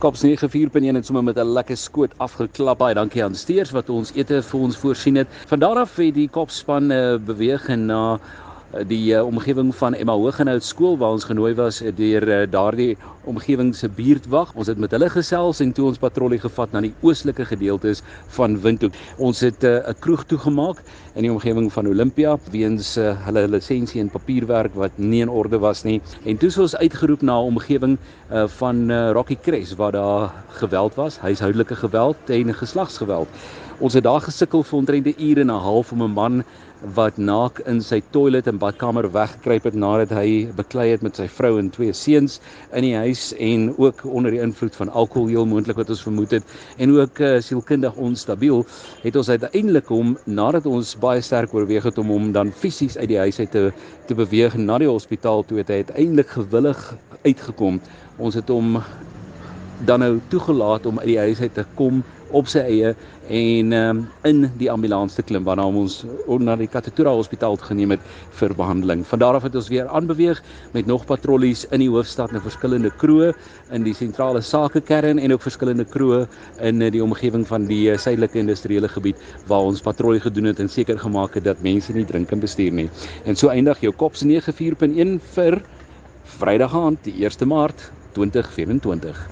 Kops 94.1 het sommer met 'n lekker skoot afgeklap. Baie dankie aan Steers wat ons ete vir ons voorsien het. Van daar af het die Kopspan uh, beweeg na die uh, omgewing van Emma Hooggenhout skool waar ons genooi was uh, deur uh, daardie omgewing se buurtwag. Ons het met hulle gesels en toe ons patrollie gevat na die oostelike gedeeltes van Windhoek. Ons het 'n uh, kroeg toegemaak in die omgewing van Olympia weens uh, hulle lisensie en papierwerk wat nie in orde was nie. En toe is ons uitgeroep na 'n omgewing uh, van uh, Rocky Crest waar daar geweld was, huishoudelike geweld en geslagsgeweld. Ons het daar gesukkel vir omtrent 'n uur en 'n half om 'n man wat naak in sy toilet en badkamer weggekruip het nadat hy beklei het met sy vrou en twee seuns in die huis en ook onder die invloed van alkohol heel moontlik wat ons vermoed het en ook uh, sielkundig onstabiel het ons uiteindelik hom nadat ons baie sterk oorweeg het om hom dan fisies uit die huis uit te te beweeg na die hospitaal toe het hy uiteindelik gewillig uitgekom. Ons het hom dan nou toegelaat om uit die huis uit te kom op sy eie en um, in die ambulans te klim waarna ons na die Katatura Hospitaal geneem het vir behandeling. Van daar af het ons weer aanbeweeg met nog patrollies in die hoofstad en verskillende kroë in die sentrale sakekern en ook verskillende kroë in die omgewing van die eh, suidelike industriële gebied waar ons patrollie gedoen het en seker gemaak het dat mense nie drink en bestuur nie. En so eindig jou kop se 94.1 vir Vrydag aand die 1 Maart 2024.